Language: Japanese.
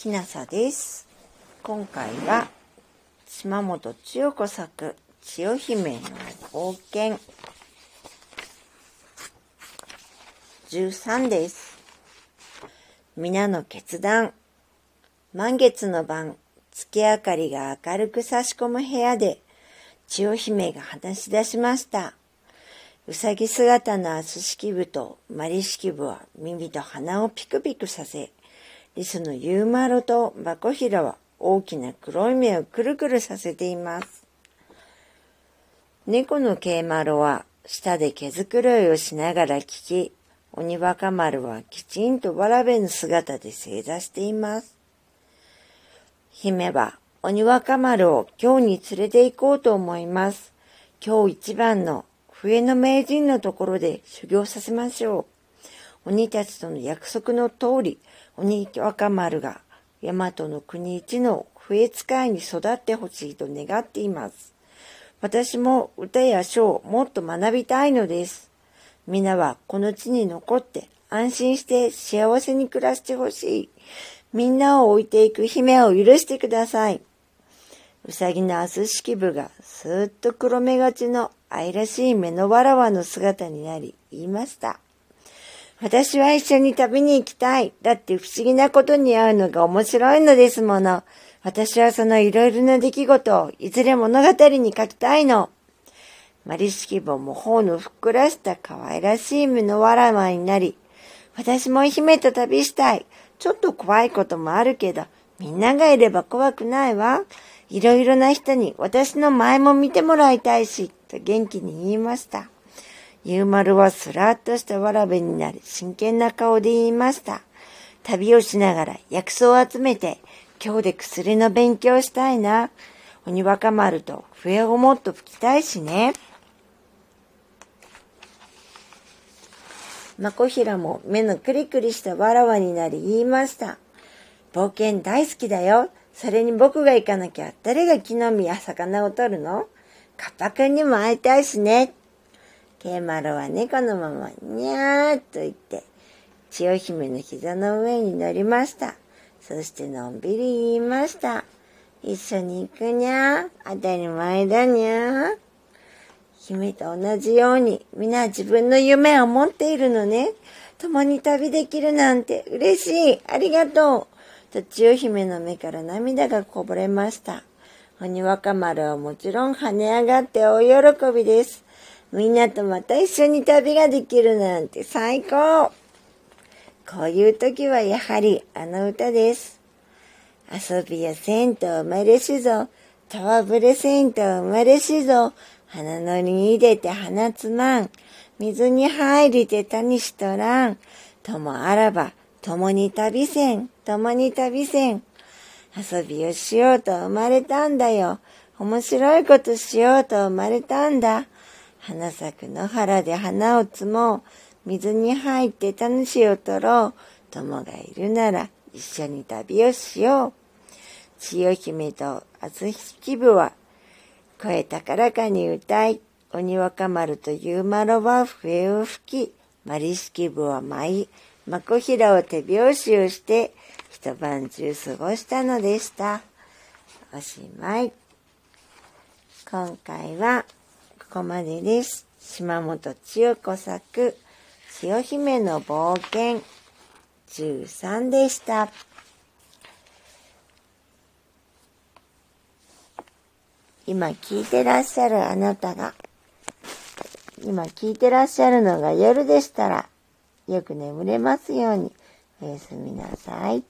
きなさです。今回は島本千代子作千代姫の冒険13です。皆の決断満月の晩月明かりが明るく差し込む部屋で千代姫が話し出しました。うさぎ姿のアス式部とマリ式部は耳と鼻をピクピクさせ、リスのユーマロとバコヒラは大きな黒い目をくるくるさせています。猫のケイマロは舌で毛づくろいをしながら聞き、鬼若丸はきちんとわらべの姿で正座しています。姫は鬼若丸を今日に連れて行こうと思います。今日一番の笛の名人のところで修行させましょう。鬼たちとの約束の通り、鬼若丸が大和の国一の笛使いに育ってほしいと願っています。私も歌や書をもっと学びたいのです。皆はこの地に残って安心して幸せに暮らしてほしい。みんなを置いていく姫を許してください。うさぎのアス式部がすーっと黒目がちの愛らしい目のわらわの姿になり言いました。私は一緒に旅に行きたい。だって不思議なことに会うのが面白いのですもの。私はそのいろいろな出来事をいずれ物語に書きたいの。マリ式部も頬のふっくらした可愛らしい目のわらわになり、私も姫と旅したい。ちょっと怖いこともあるけど、みんながいれば怖くないわ。いろいろな人に私の前も見てもらいたいし、と元気に言いました。ゆうまるはすらっとしたわらべになり、真剣な顔で言いました。旅をしながら薬草を集めて、今日で薬の勉強したいな。鬼若丸と笛をもっと吹きたいしね。まこひらも目のクリクリしたわらわになり言いました。冒険大好きだよ。それに僕が行かなきゃ誰が木の実や魚を取るの？カッパくんにも会いたいしね。ケイマロは猫のままにゃーっと言って、千代姫の膝の上に乗りました。そしてのんびり言いました。一緒に行くにゃー。当たり前だにゃー。姫と同じように皆自分の夢を持っているのね。共に旅できるなんて嬉しい。ありがとう。と千代姫の目から涙がこぼれました。鬼若丸はもちろん跳ね上がって大喜びです。みんなとまた一緒に旅ができるなんて最高こういう時はやはりあの歌です。遊びやせんと生まれしぞ、たわぶれせんと生まれしぞ、花のに入れて花つまん、水に入りてたにしとらん、ともあらば、共に旅せん、共に旅せん。遊びをしようと生まれたんだよ。面白いことしようと生まれたんだ。花咲く野原で花を摘もう。水に入ってタヌシを取ろう。友がいるなら一緒に旅をしよう。千代姫と厚木部は声高らかに歌い、鬼若丸とゆうまろは笛を吹き、マリ式部は舞い、まこひらを手拍子をして、一晩中過ごしたのでした。おしまい。今回はこまでです。島本千代子作、千代姫の冒険13でした。今聞いてらっしゃるあなたが、今聞いてらっしゃるのが夜でしたら、よく眠れますようにおやすみなさい。